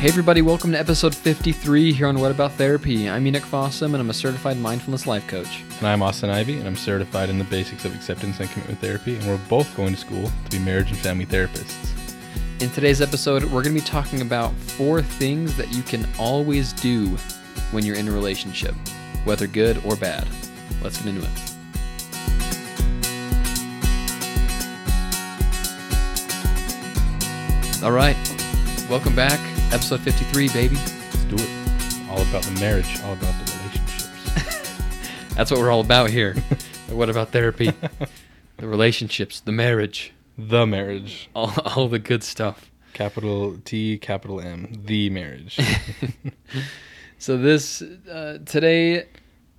Hey everybody, welcome to episode 53 here on What About Therapy. I'm Enoch Fossum and I'm a certified mindfulness life coach. And I'm Austin Ivy, and I'm certified in the basics of acceptance and commitment therapy, and we're both going to school to be marriage and family therapists. In today's episode, we're going to be talking about four things that you can always do when you're in a relationship, whether good or bad. Let's get into it. All right, welcome back. Episode 53, baby. Let's do it. All about the marriage, all about the relationships. That's what we're all about here. what about therapy? the relationships, the marriage, the marriage. all, all the good stuff. Capital T, capital M. The marriage. So this uh, today,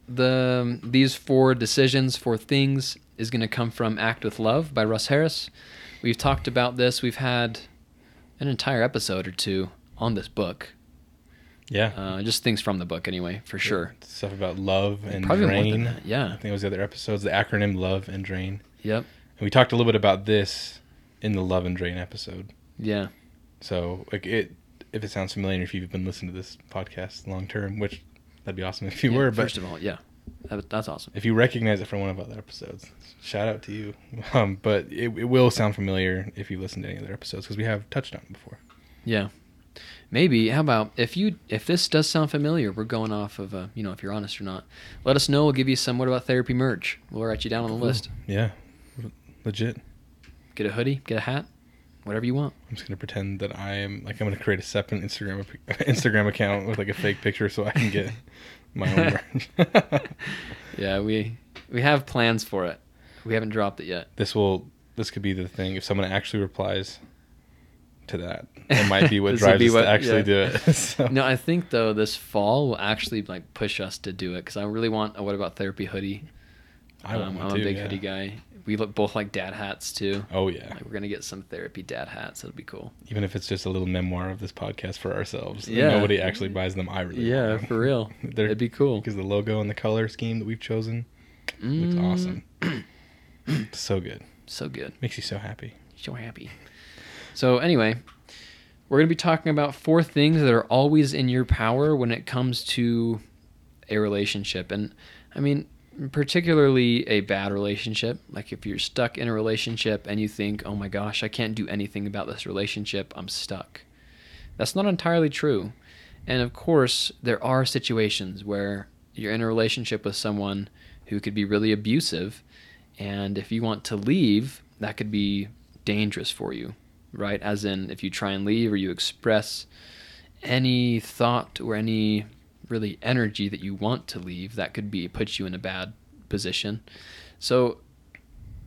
the these four decisions, four things, is going to come from "Act with Love" by Russ Harris. We've talked about this. We've had an entire episode or two on this book. yeah. Uh, just things from the book, anyway, for sure. Stuff about love and Probably drain. Yeah. I think it was the other episodes, the acronym love and drain. Yep. And we talked a little bit about this in the love and drain episode. Yeah. So, like it, if it sounds familiar, if you've been listening to this podcast long term, which that'd be awesome if you Yeah, were. But first of all, yeah, that, that's awesome. if you recognize it from one of our other episodes, shout out to you. Um, but it, it will sound familiar if you listen to any other episodes because we have touched on it before. Yeah. Maybe. How about if you if this does sound familiar, we're going off of uh, you know if you're honest or not. Let us know. We'll give you some what about therapy merch. We'll write you down on the list. Yeah, legit. Get a hoodie, get a hat, whatever you want. I'm just gonna pretend that I am like I'm gonna create a separate Instagram Instagram account with like a fake picture so I can get my own merch. Yeah, we we have plans for it. We haven't dropped it yet. this will this could be the thing if someone actually replies to that. It might be what drives be us what- to actually yeah. do it. so. No, I think though this fall will actually like push us to do it because I really want a what about therapy hoodie. I want um, one I'm too, a big yeah. hoodie guy. We look both like dad hats too. Oh yeah. Like we're gonna get some therapy dad hats. It'll be cool. Even if it's just a little memoir of this podcast for ourselves. Yeah. Nobody actually buys them. I really Yeah, for real. It'd be cool. because the logo and the color scheme that we've chosen looks Mm, awesome. so good. So good. Makes you so happy. So happy. So anyway, we're going to be talking about four things that are always in your power when it comes to a relationship. And I mean, particularly a bad relationship. Like if you're stuck in a relationship and you think, "Oh my gosh, I can't do anything about this relationship. I'm stuck." That's not entirely true. And of course, there are situations where you're in a relationship with someone who could be really abusive and if you want to leave, that could be dangerous for you, right? As in, if you try and leave or you express any thought or any really energy that you want to leave, that could be put you in a bad position. So,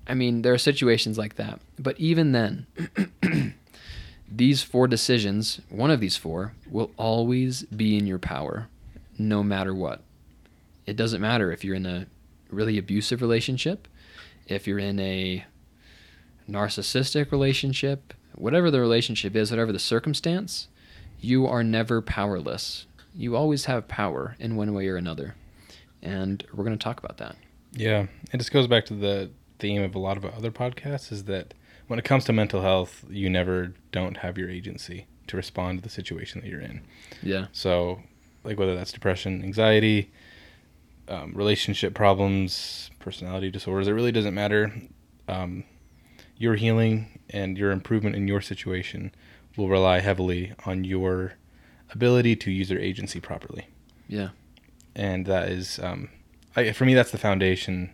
I mean, there are situations like that. But even then, these four decisions, one of these four, will always be in your power, no matter what. It doesn't matter if you're in a really abusive relationship, if you're in a narcissistic relationship, whatever the relationship is, whatever the circumstance, you are never powerless. You always have power in one way or another. And we're going to talk about that. Yeah. It just goes back to the theme of a lot of other podcasts is that when it comes to mental health, you never don't have your agency to respond to the situation that you're in. Yeah. So, like whether that's depression, anxiety, um, relationship problems, personality disorders, it really doesn't matter. Um, your healing and your improvement in your situation will rely heavily on your ability to use your agency properly. Yeah. And that is, um, I, for me, that's the foundation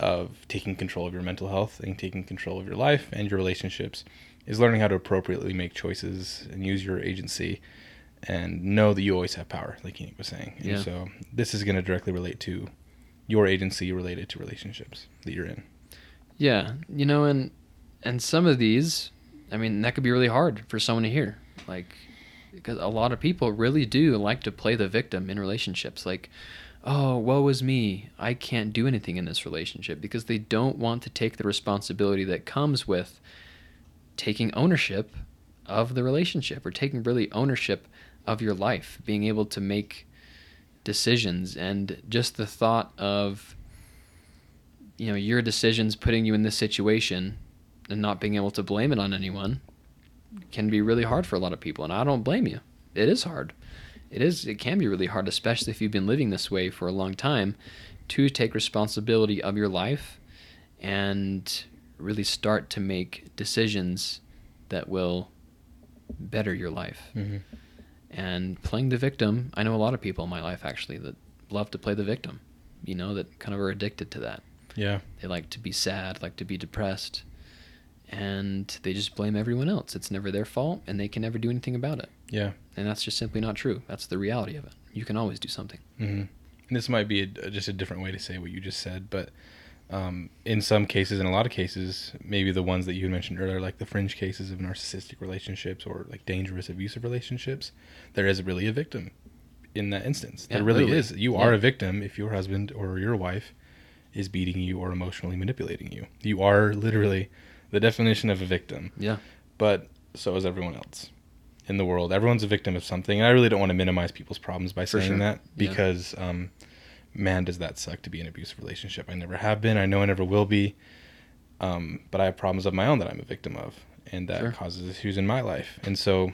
of taking control of your mental health and taking control of your life and your relationships is learning how to appropriately make choices and use your agency and know that you always have power, like Enoch was saying. And Yeah. so this is going to directly relate to your agency related to relationships that you're in. Yeah, you know, and and some of these, I mean, that could be really hard for someone to hear. Like, because a lot of people really do like to play the victim in relationships. Like, oh, woe is me, I can't do anything in this relationship because they don't want to take the responsibility that comes with taking ownership of the relationship or taking really ownership of your life, being able to make decisions and just the thought of you know your decisions putting you in this situation and not being able to blame it on anyone can be really hard for a lot of people and I don't blame you. it is hard. It is. It can be really hard, especially if you've been living this way for a long time, to take responsibility of your life and really start to make decisions that will better your life. hmm And playing the victim, I know a lot of people in my life actually that love to play the victim. You know, that kind of are addicted to that. Yeah. They like to be sad, like to be depressed, and they just blame everyone else. It's never their fault, and they can never do anything about it. Yeah. And that's just simply not true. That's the reality of it. You can always do something. hmm And this might be a, just a different way to say what you just said, but um, in some cases, in a lot of cases, maybe the ones that you had mentioned earlier, like the fringe cases of narcissistic relationships or like dangerous abusive relationships, there is really a victim in that instance. Yeah, there really is. You are a victim if your husband or your wife is beating you or emotionally manipulating you. You are literally the definition of a victim Yeah. but so is everyone else in the world. Everyone's a victim of something, and I really don't want to minimize people's problems by For saying sure. that Yeah. because, um, man, does that suck to be in an abusive relationship. I never have been. I know I never will be. Um, but I have problems of my own that I'm a victim of, and that Sure. causes issues in my life. And so,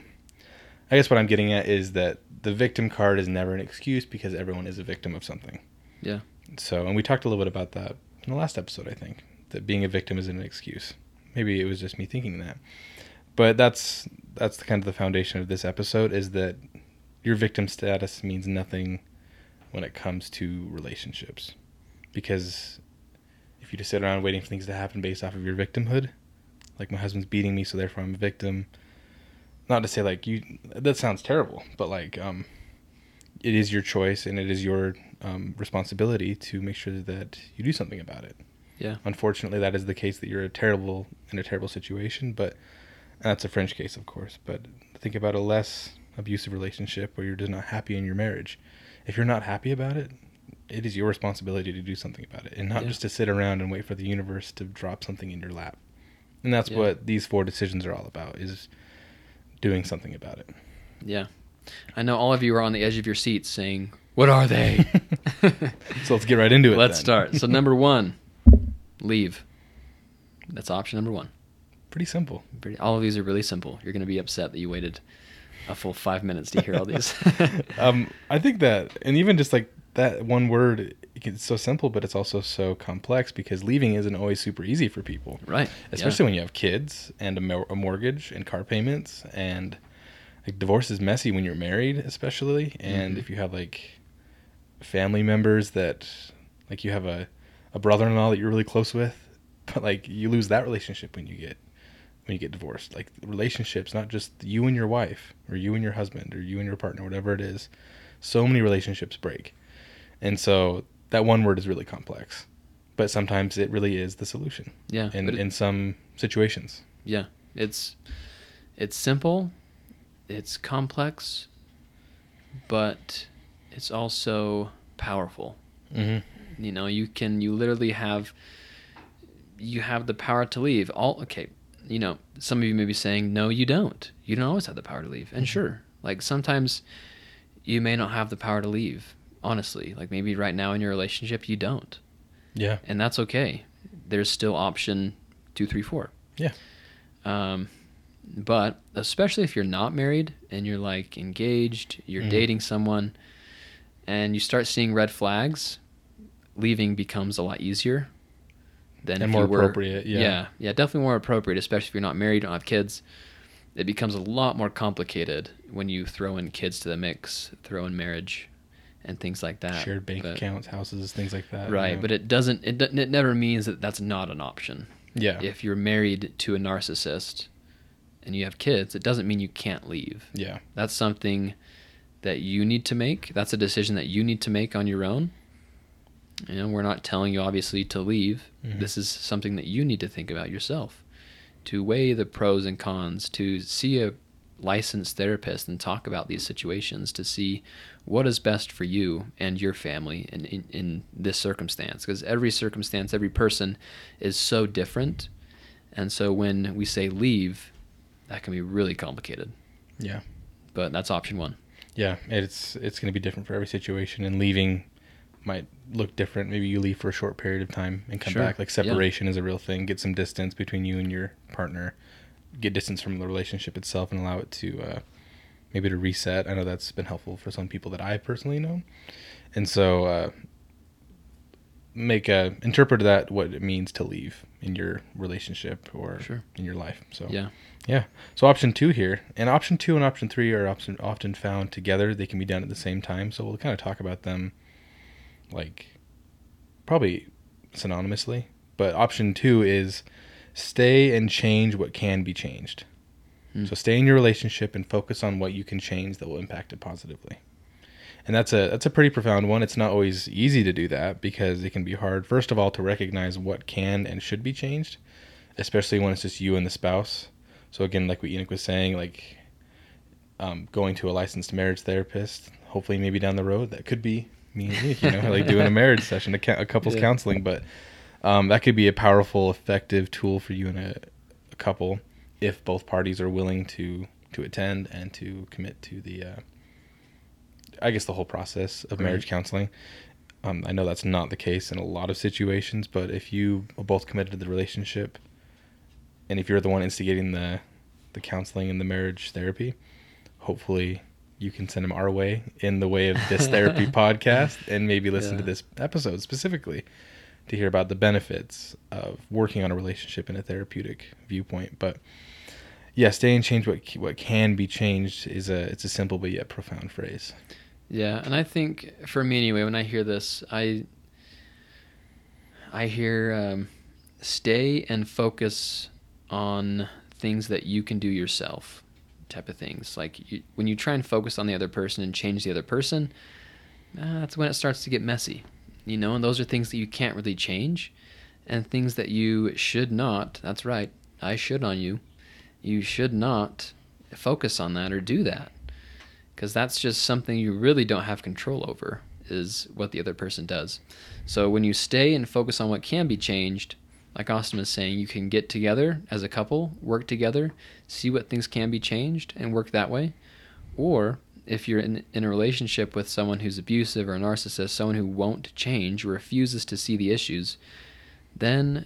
I guess what I'm getting at is that the victim card is never an excuse because everyone is a victim of something. Yeah. So, and we talked a little bit about that in the last episode, I think, that being a victim isn't an excuse. Maybe it was just me thinking that. But that's that's the kind of the foundation of this episode is that your victim status means nothing when it comes to relationships. Because if you just sit around waiting for things to happen based off of your victimhood, like my husband's beating me, so therefore I'm a victim. Not to say like you that sounds terrible, but like um it is your choice and it is your um, responsibility to make sure that you do something about it. Yeah. Unfortunately, that is the case that you're a terrible in a terrible situation, but that's a French case, of course. But think about a less abusive relationship where you're just not happy in your marriage. If you're not happy about it, it is your responsibility to do something about it, and not Yeah. just to sit around and wait for the universe to drop something in your lap. And that's Yeah. what these four decisions are all about: is doing something about it. Yeah. I know all of you are on the edge of your seats saying, What are they? So let's get right into it. Let's then. start. So, number one, leave. That's option number one. Pretty simple. Pretty, all of these are really simple. You're going to be upset that you waited a full five minutes to hear all these. um, I think that, and even just like that one word, it's so simple, but it's also so complex because leaving isn't always super easy for people, right. especially when you have kids and a, a mortgage and car payments. And like divorce is messy when you're married, especially. And Mhm. if you have like family members that, like, you have a, a brother in law that you're really close with, but like you lose that relationship when you get when you get divorced. Like relationships, not just you and your wife or you and your husband or you and your partner, whatever it is. So many relationships break. And so that one word is really complex. But sometimes it really is the solution Yeah. in, it- in some situations. Yeah, it's it's simple, it's complex, but it's also powerful. Mm-hmm. You know, you can you literally have you have the power to leave. All okay, you know, some of you may be saying, "No, you don't. You don't always have the power to leave." And Mhm. sure, like sometimes you may not have the power to leave. Honestly, like maybe right now in your relationship you don't. Yeah. and that's okay. There's still option two, three, four. Yeah. Um, but especially if you're not married and you're like engaged, you're Mhm. dating someone, and you start seeing red flags, leaving becomes a lot easier than And more were- appropriate, yeah. yeah, yeah, definitely more appropriate. Especially if you're not married, you don't have kids. It becomes a lot more complicated when you throw in kids to the mix, throw in marriage, and things like that. Shared bank But- accounts, houses, things like that. right but it doesn't it, it never means that that's not an option yeah. if you're married to a narcissist and you have kids it doesn't mean you can't leave Yeah. that's something that you need to make that's a decision that you need to make on your own know we're not telling you obviously to leave Mhm. this is something that you need to think about yourself to weigh the pros and cons to see a licensed therapist and talk about these situations to see what is best for you and your family in, in, in this circumstance because every circumstance every person is so different and so when we say leave that can be really complicated Yeah. but that's option one Yeah. It's it's going to be different for every situation, and leaving might look different. Maybe you leave for a short period of time and come Sure. back. Like Yeah. separation is a real thing. Get some distance between you and your partner. Get distance from the relationship itself and allow it to uh, maybe to reset. I know that's been helpful for some people that I personally know, and so uh, make a interpret that what it means to leave in your relationship or Sure. in your life. So Yeah. yeah. So option two here, and option two and option three are option, often found together. They can be done at the same time. So we'll kind of talk about them, like probably synonymously. But option two is stay and change what can be changed. Hmm. So stay in your relationship and focus on what you can change that will impact it positively. And that's a that's a pretty profound one. It's not always easy to do that because it can be hard. First of all, to recognize what can and should be changed, especially when it's just you and the spouse. So again, like what Enoch was saying, like um, going to a licensed marriage therapist. Hopefully, maybe down the road, that could be me and Enoch. You know, like doing a marriage session, a, a couples Yeah. counseling. But um, that could be a powerful, effective tool for you and a, a couple if both parties are willing to to attend and to commit to the, uh, I guess, the whole process of marriage counseling. Um, I know that's not the case in a lot of situations, but if you are both committed to the relationship, and if you're the one instigating the the counseling and the marriage therapy, hopefully you can send them our way in the way of this therapy podcast and maybe listen to this episode specifically to hear about the benefits of working on a relationship in a therapeutic viewpoint. But yeah, stay and change what what can be changed is a it's a simple but yet profound phrase. Yeah, and I think for me anyway, when I hear this, I I hear um, stay and focus on things that you can do yourself, type of things. Like you, when you try and focus on the other person and change the other person, uh, that's when it starts to get messy, you know. And those are things that you can't really change, and things that you should not. That's right, I should on you. You should not focus on that or do that because that's just something you really don't have control over is what the other person does so when you stay and focus on what can be changed like austin was saying you can get together as a couple work together see what things can be changed and work that way or if you're in, in a relationship with someone who's abusive or a narcissist someone who won't change refuses to see the issues then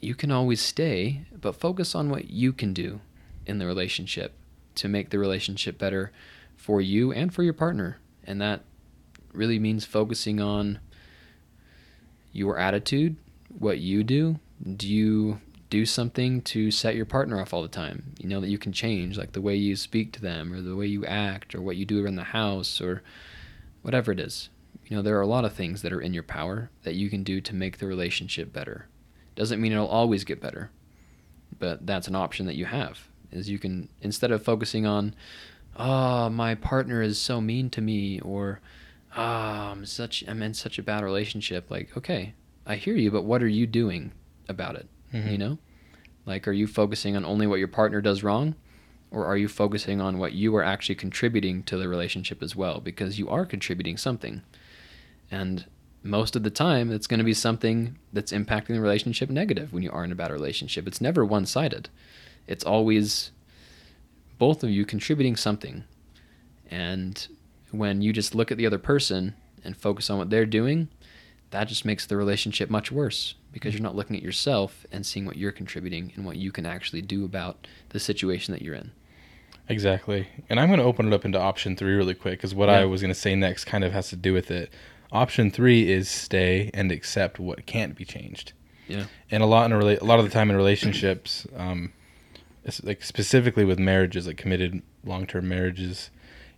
you can always stay but focus on what you can do in the relationship to make the relationship better for you and for your partner. And that really means focusing on your attitude, what you do. Do you do something to set your partner off all the time? You know that you can change, like the way you speak to them, or the way you act, or what you do around the house, or whatever it is. You know, there are a lot of things that are in your power that you can do to make the relationship better. Doesn't mean it'll always get better, but that's an option that you have. Is you can instead of focusing on oh, my partner is so mean to me, or ah, I'm such I'm in such a bad relationship. Like, okay, I hear you, but what are you doing about it? Mhm. You know, like, are you focusing on only what your partner does wrong, or are you focusing on what you are actually contributing to the relationship as well? Because you are contributing something, and most of the time, it's going to be something that's impacting the relationship negative when you are in a bad relationship. It's never one sided. It's always both of you contributing something. And when you just look at the other person and focus on what they're doing, that just makes the relationship much worse because you're not looking at yourself and seeing what you're contributing and what you can actually do about the situation that you're in. Exactly. And I'm going to open it up into option three really quick because what Yeah. I was going to say next kind of has to do with it. Option three is stay and accept what can't be changed. Yeah. And a lot in a, rela- a lot of the time in relationships, um, like specifically with marriages, like committed long term marriages,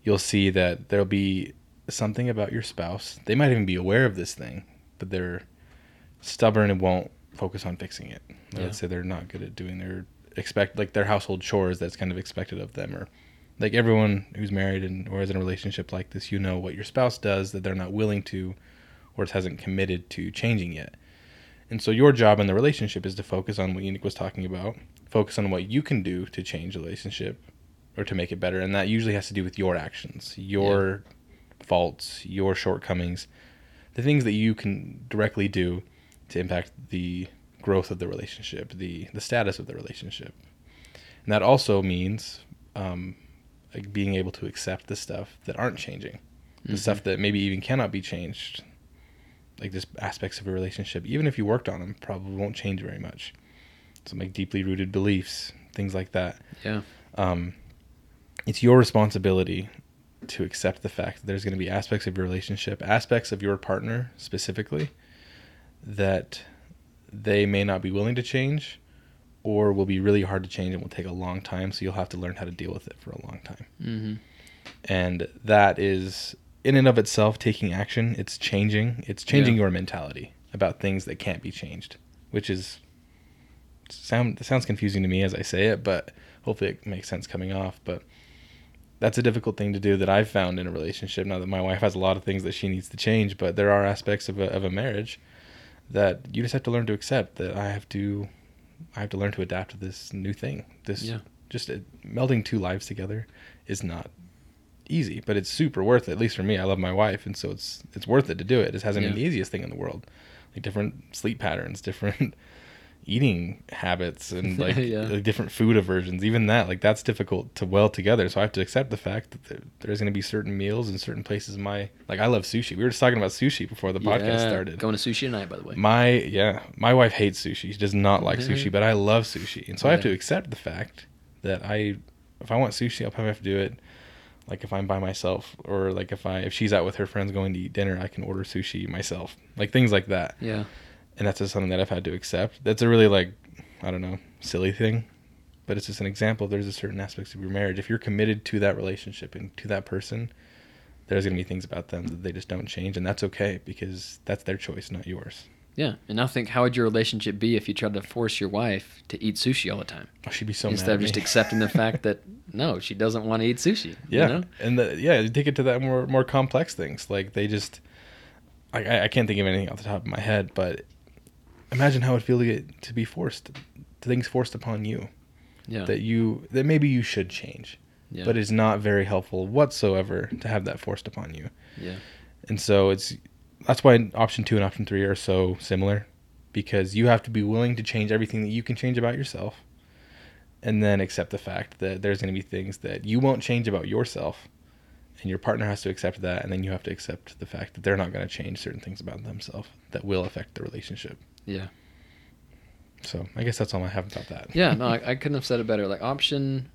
you'll see that there'll be something about your spouse. They might even be aware of this thing, but they're stubborn and won't focus on fixing it. Yeah. Let's say they're not good at doing their expect like their household chores that's kind of expected of them or like everyone who's married and or is in a relationship like this you know what your spouse does that they're not willing to or hasn't committed to changing yet and so your job in the relationship is to focus on what Enoch was talking about focus on what you can do to change the relationship or to make it better and that usually has to do with your actions your faults your shortcomings the things that you can directly do to impact the growth of the relationship, the the status of the relationship, and that also means um, like being able to accept the stuff that aren't changing, the Mhm. stuff that maybe even cannot be changed, like just aspects of a relationship. Even if you worked on them, probably won't change very much. Some like deeply rooted beliefs, things like that. Yeah. Um, it's your responsibility to accept the fact that there's going to be aspects of your relationship, aspects of your partner specifically, that they may not be willing to change or will be really hard to change and will take a long time. So you'll have to learn how to deal with it for a long time. Mm-hmm. And that is, in and of itself, taking action. It's changing. It's changing Yeah. your mentality about things that can't be changed, which is sound. Sounds confusing to me as I say it, but hopefully it makes sense coming off. But that's a difficult thing to do that I've found in a relationship. Now that my wife has a lot of things that she needs to change, but there are aspects of a, of a marriage that you just have to learn to accept. That I have to, I have to learn to adapt to this new thing. This Yeah. just uh, melding two lives together is not easy, but it's super worth it. At least for me, I love my wife, and so it's it's worth it to do it. It hasn't been the easiest thing in the world, like different sleep patterns, different eating habits, and like, Yeah. like different food aversions. Even that, like that's difficult to weld together. So I have to accept the fact that there's going to be certain meals and certain places. In my like, I love sushi. We were just talking about sushi before the podcast started. Going to sushi tonight, by the way. My yeah, my wife hates sushi. She does not like Mhm. sushi, but I love sushi, and so I have to accept the fact that I, if I want sushi, I'll probably have to do it. Like if I'm by myself, or like if I if she's out with her friends going to eat dinner, I can order sushi myself. Like things like that, yeah. And that's just something that I've had to accept. That's a really like I don't know silly thing, but it's just an example. There's a certain aspects of your marriage. If you're committed to that relationship and to that person, there's gonna be things about them that they just don't change, and that's okay because that's their choice, not yours. Yeah. And now think, how would your relationship be if you tried to force your wife to eat sushi all the time Oh, she'd be so instead of just accepting the fact that no, she doesn't want to eat sushi. Yeah, You know? and the, yeah, you take it to that more more complex things. Like they just, I- I I can't think of anything off the top of my head, but imagine how it feels to get to be forced, things forced upon you Yeah. that you that maybe you should change, yeah. but it's not very helpful whatsoever to have that forced upon you. yeah. And so it's that's why option two and option three are so similar, because you have to be willing to change everything that you can change about yourself, and then accept the fact that there's going to be things that you won't change about yourself, and your partner has to accept that, and then you have to accept the fact that they're not going to change certain things about themselves that will affect the relationship. Yeah. So I guess that's all I have about that. Yeah, no, I, I couldn't have said it better. Like option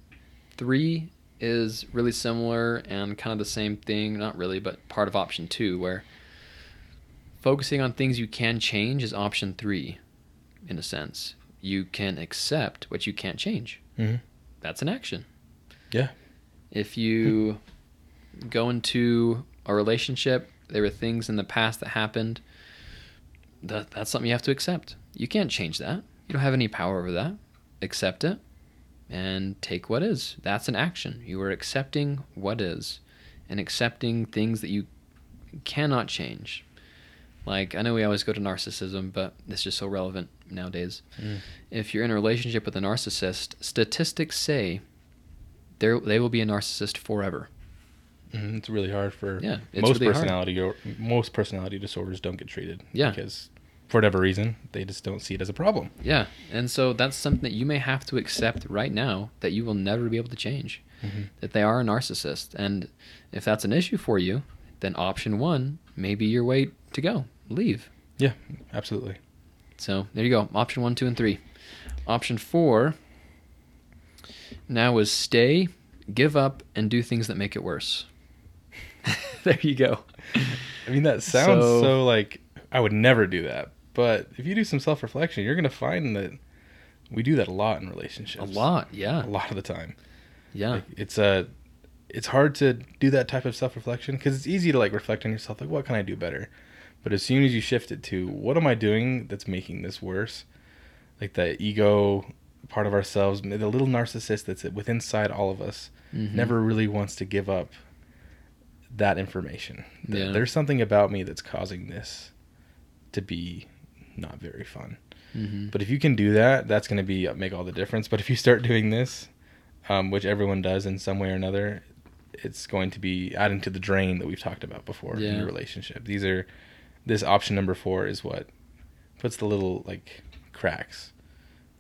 three is really similar and kind of the same thing. Not really, but part of option two, where focusing on things you can change is option three, in a sense. You can accept what you can't change. Mhm. That's an action. Yeah. If you go into a relationship, there were things in the past that happened. That that's something you have to accept. You can't change that. You don't have any power over that. Accept it and take what is. That's an action. You are accepting what is and accepting things that you cannot change. Like I know we always go to narcissism, but it's just so relevant nowadays. Mm. If you're in a relationship with a narcissist, statistics say they they will be a narcissist forever. Mhm, It's really hard for Yeah, most really personality or most personality disorders don't get treated. Yeah. because for whatever reason they just don't see it as a problem. Yeah, and so that's something that you may have to accept right now that you will never be able to change. Mhm. That they are a narcissist, and if that's an issue for you, then option one may be your way to go. Leave. Yeah, absolutely. So there you go. Option one, two, and three. Option four now is stay, give up, and do things that make it worse. there you go. I mean, that sounds so, So- like I would never do that. But if you do some self reflection, you're going to find that we do that a lot in relationships. A lot, yeah, A lot of the time. yeah, Like, it's a. It's hard to do that type of self reflection because it's easy to like reflect on yourself, like what can I do better. But as soon as you shift it to what am I doing that's making this worse, like the ego part of ourselves, the little narcissist that's within inside all of us, Mhm. never really wants to give up that information. Yeah. There's something about me that's causing this to be not very fun. Mhm. But if you can do that, that's going to be make all the difference. But if you start doing this, um, which everyone does in some way or another, it's going to be adding to the drain that we've talked about before in Yeah. your relationship. These are this option number four is what puts the little like cracks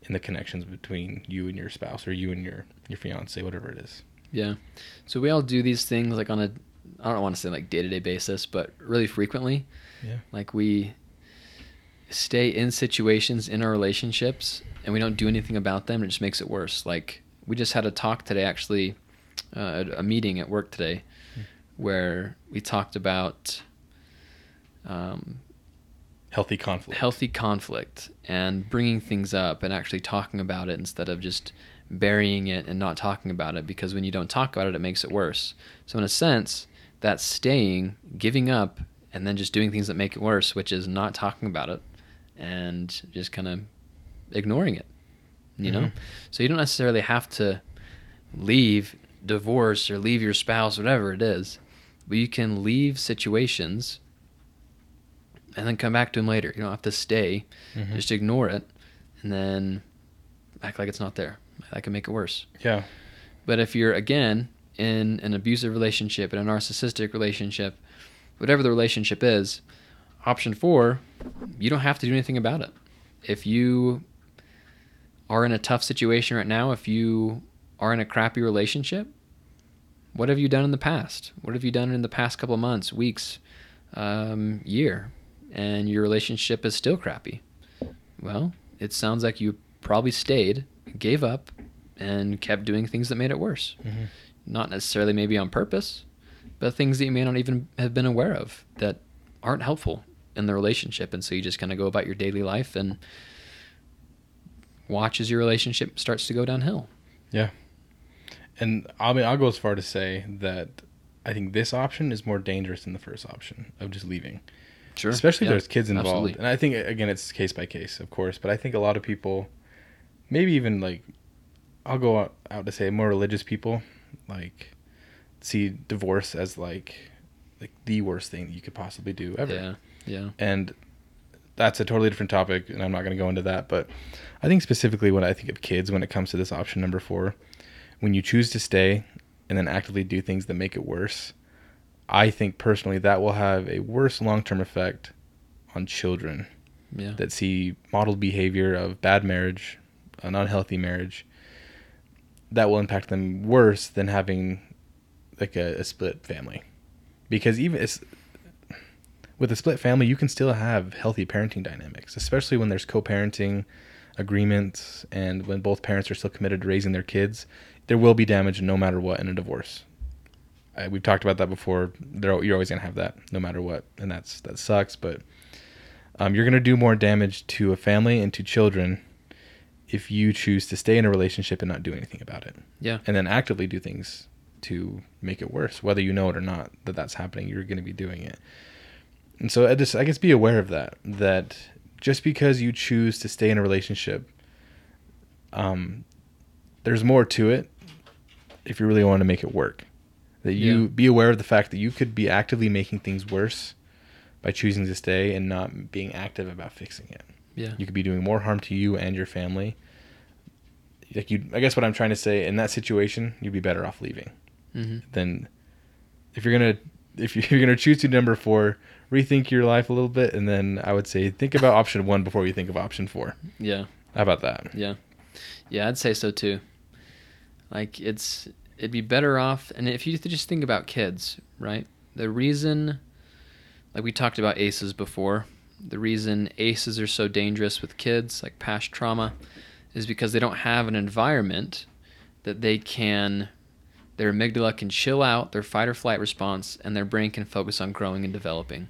in the connections between you and your spouse or you and your your fiance, whatever it is. Yeah. So we all do these things like on a I don't want to say like day to day basis, but really frequently. Yeah. Like we stay in situations in our relationships and we don't do anything about them. It just makes it worse. Like we just had a talk today actually uh, a meeting at work today where we talked about um, Healthy conflict. healthy conflict and bringing things up and actually talking about it instead of just burying it and not talking about it because when you don't talk about it, it makes it worse. So, in a sense, that's staying, giving up, and then just doing things that make it worse, which is not talking about it and just kind of ignoring it. You know? Mhm. So, you don't necessarily have to leave divorce or leave your spouse, whatever it is, but you can leave situations and then come back to them later. You don't have to stay. Mhm. Just ignore it and then act like it's not there. That can make it worse. Yeah. But if you're again in an abusive relationship, in a narcissistic relationship, whatever the relationship is, option four, you don't have to do anything about it. If you are in a tough situation right now, if you are in a crappy relationship, what have you done in the past? What have you done in the past couple of months, weeks, um, year? And your relationship is still crappy. Well, it sounds like you probably stayed, gave up, and kept doing things that made it worse. Mhm. Not necessarily maybe on purpose, but things that you may not even have been aware of that aren't helpful in the relationship. And so you just kind of go about your daily life and watch as your relationship starts to go downhill. Yeah. And I mean, I'll go as far to say that I think this option is more dangerous than the first option of just leaving. Sure. Especially Yeah, if there's kids involved. absolutely. And I think, again, it's case by case, of course. But I think a lot of people, maybe even like, I'll go out, out to say more religious people, like, see divorce as like, like the worst thing you could possibly do ever. Yeah. Yeah. and that's a totally different topic and i'm not going to go into that but i think specifically when i think of kids when it comes to this option number four when you choose to stay and then actively do things that make it worse i think personally that will have a worse long-term effect on children Yeah. that see modeled behavior of bad marriage an unhealthy marriage that will impact them worse than having like a, a split family because even it's with a split family you can still have healthy parenting dynamics especially when there's co-parenting agreements and when both parents are still committed to raising their kids there will be damage no matter what in a divorce. I, we've talked about that before. There you're always going to have that no matter what and that's that sucks but um, you're going to do more damage to a family and to children if you choose to stay in a relationship and not do anything about it. Yeah. and then actively do things to make it worse whether you know it or not that that's happening you're going to be doing it and so I just I guess be aware of that that just because you choose to stay in a relationship um there's more to it if you really want to make it work that you Yeah. be aware of the fact that you could be actively making things worse by choosing to stay and not being active about fixing it Yeah. you could be doing more harm to you and your family like you i guess what i'm trying to say in that situation you'd be better off leaving hmm then if you're gonna if you're gonna choose to number four rethink your life a little bit and then i would say think about option one before you think of option four Yeah. how about that Yeah. Yeah, I'd say so too. Like it's it'd be better off and if you just think about kids, right? The reason like we talked about ACEs before, the reason ACEs are so dangerous with kids, like past trauma, is because they don't have an environment that they can their amygdala can chill out, their fight or flight response, and their brain can focus on growing and developing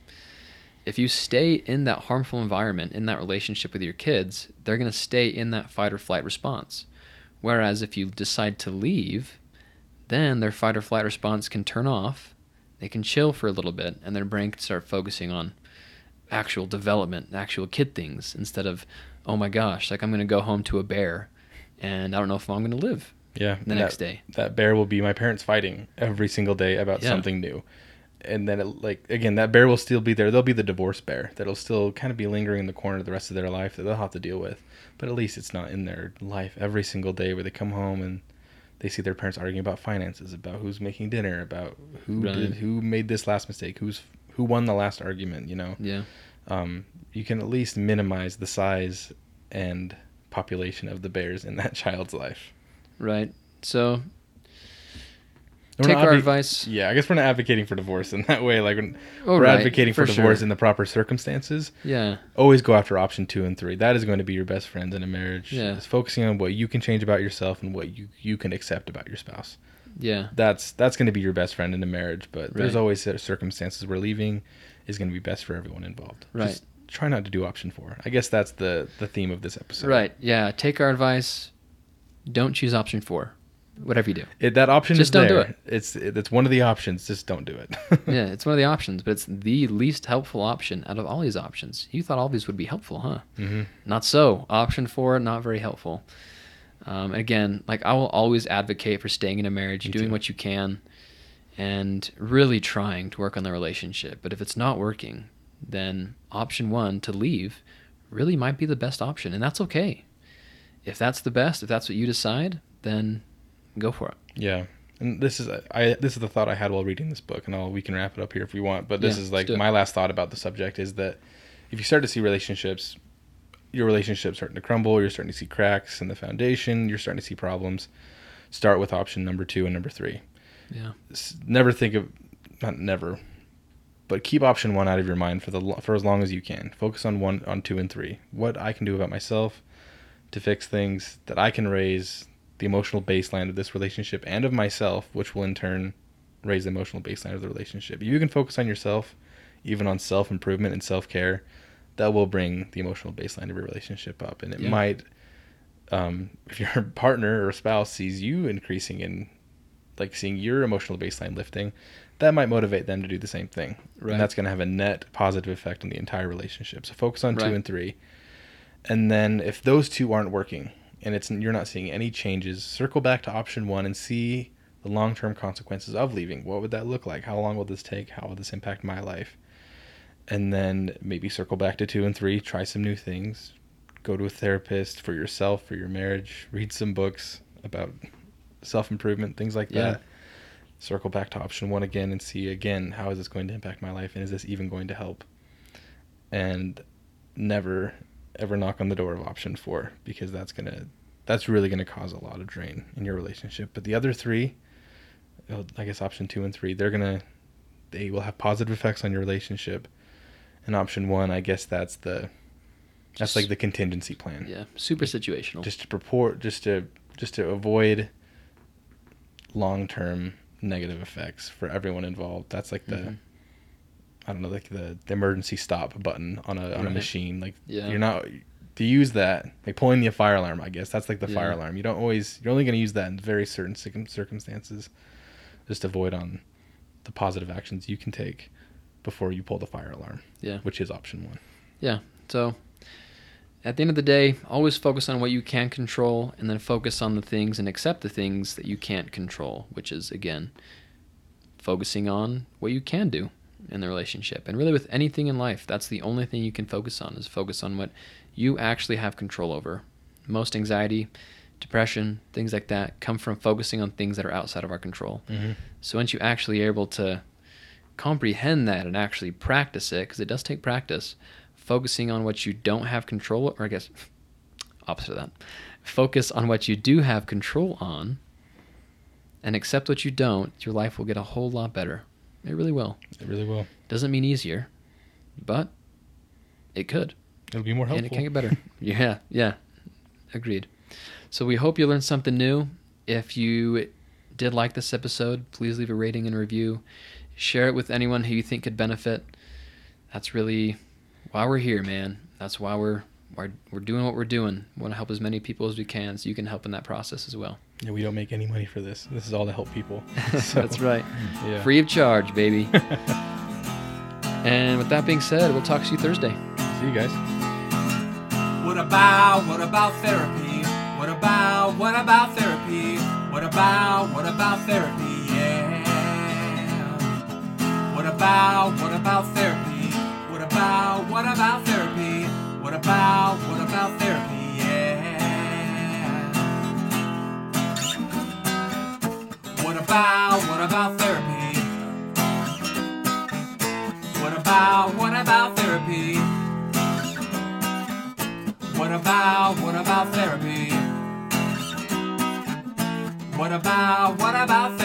if you stay in that harmful environment, in that relationship with your kids, they're going to stay in that fight or flight response. Whereas if you decide to leave, then their fight or flight response can turn off, they can chill for a little bit, and their brain can start focusing on actual development, actual kid things, instead of, oh my gosh, like I'm going to go home to a bear and I don't know if I'm going to live yeah the next that, day. that bear will be my parents fighting every single day about Yeah. something new and then it, like again that bear will still be there they'll be the divorce bear that'll still kind of be lingering in the corner the rest of their life that they'll have to deal with but at least it's not in their life every single day where they come home and they see their parents arguing about finances about who's making dinner about who Right. did who made this last mistake who's who won the last argument you know Yeah. um, you can at least minimize the size and population of the bears in that child's life Right. So We're take our advice. Yeah, I guess we're not advocating for divorce in that way. Like when Oh, we're right, advocating for, for divorce sure. in the proper circumstances, Yeah. always go after option two and three. That is going to be your best friends in a marriage. Yeah. It's focusing on what you can change about yourself and what you you can accept about your spouse. Yeah. that's that's going to be your best friend in a marriage. But there's always circumstances where leaving is going to be best for everyone involved. Right. Just try not to do option four. I guess that's the the theme of this episode. Right. Yeah. Take our advice. Don't choose option four. Whatever you do. It, that option Just is don't do it. It's it, it's one of the options. Just don't do it. yeah, it's one of the options, but it's the least helpful option out of all these options. You thought all these would be helpful, huh? hmm Not so. Option four, not very helpful. Um, again, like I will always advocate for staying in a marriage, Me doing too. what you can, and really trying to work on the relationship. But if it's not working, then option one to leave really might be the best option, and that's okay. If that's the best, if that's what you decide, then go for it. Yeah. And this is I this is the thought I had while reading this book, and I'll, we can wrap it up here if we want. But this Yeah, is like my last thought about the subject is that if you start to see relationships, your relationships starting to crumble, you're starting to see cracks in the foundation, you're starting to see problems. Start with option number two and number three. Yeah. Never think of not never, but keep option one out of your mind for the for as long as you can. Focus on one, on two, and three. What I can do about myself to fix things that I can raise the emotional baseline of this relationship and of myself, which will in turn raise the emotional baseline of the relationship. If you can focus on yourself, even on self improvement and self care, that will bring the emotional baseline of your relationship up, and it Yeah. might. Um, if your partner or spouse sees you increasing in, like seeing your emotional baseline lifting, that might motivate them to do the same thing. Right. And that's going to have a net positive effect on the entire relationship. So focus on two and three. And then if those two aren't working and it's you're not seeing any changes, circle back to option 1 and see the long-term consequences of leaving. What would that look like? How long will this take? How will this impact my life? And then maybe circle back to 2 and 3, try some new things. Go to a therapist for yourself, for your marriage, read some books about self-improvement, things like Yeah. that circle back to option one again and see again how is this going to impact my life and is this even going to help and never ever knock on the door of option four because that's gonna that's really gonna cause a lot of drain in your relationship but the other three uh, i guess option two and three they're gonna they will have positive effects on your relationship and option one i guess that's the that's Just- like the contingency plan Yeah. Super situational. just to purport just to just to avoid long term negative effects for everyone involved. That's like the Mhm. I don't know, like the, the emergency stop button on a on a machine. Like Yeah. you're not to use that like pulling the fire alarm. I guess that's like the fire alarm. You don't always you're only going to use that in very certain circumstances. Just avoid on the positive actions you can take before you pull the fire alarm. Yeah. which is option one. Yeah. So, at the end of the day, always focus on what you can control and then focus on the things and accept the things that you can't control, which is, again, focusing on what you can do in the relationship. And really, with anything in life, that's the only thing you can focus on is focus on what you actually have control over. Most anxiety, depression, things like that come from focusing on things that are outside of our control. Mm-hmm. So once you actually are able to comprehend that and actually practice it, because it does take practice, focusing on what you don't have control, or I guess opposite of that, focus on what you do have control on, and accept what you don't. Your life will get a whole lot better. It really will. It really will. Doesn't mean easier, but it could It'll be more helpful. and it can get better. yeah, yeah, agreed. So we hope you learned something new. If you did like this episode, please leave a rating and review. Share it with anyone who you think could benefit. That's really why we're here, man. That's why we're we're, we're doing what we're doing. We want to help as many people as we can, so you can help in that process as well. Yeah, we don't make any money for this. This is all to help people. So, That's right, Yeah. free of charge, baby. and with that being said, we'll talk to you Thursday. See you guys. What about, what about therapy? What about, what about therapy? What about, what about therapy? Yeah. What about, what about therapy? What about, what about therapy? What about, what about therapy? Yeah. What about, what about therapy? What about, what about therapy? What about, what about therapy? What about, what about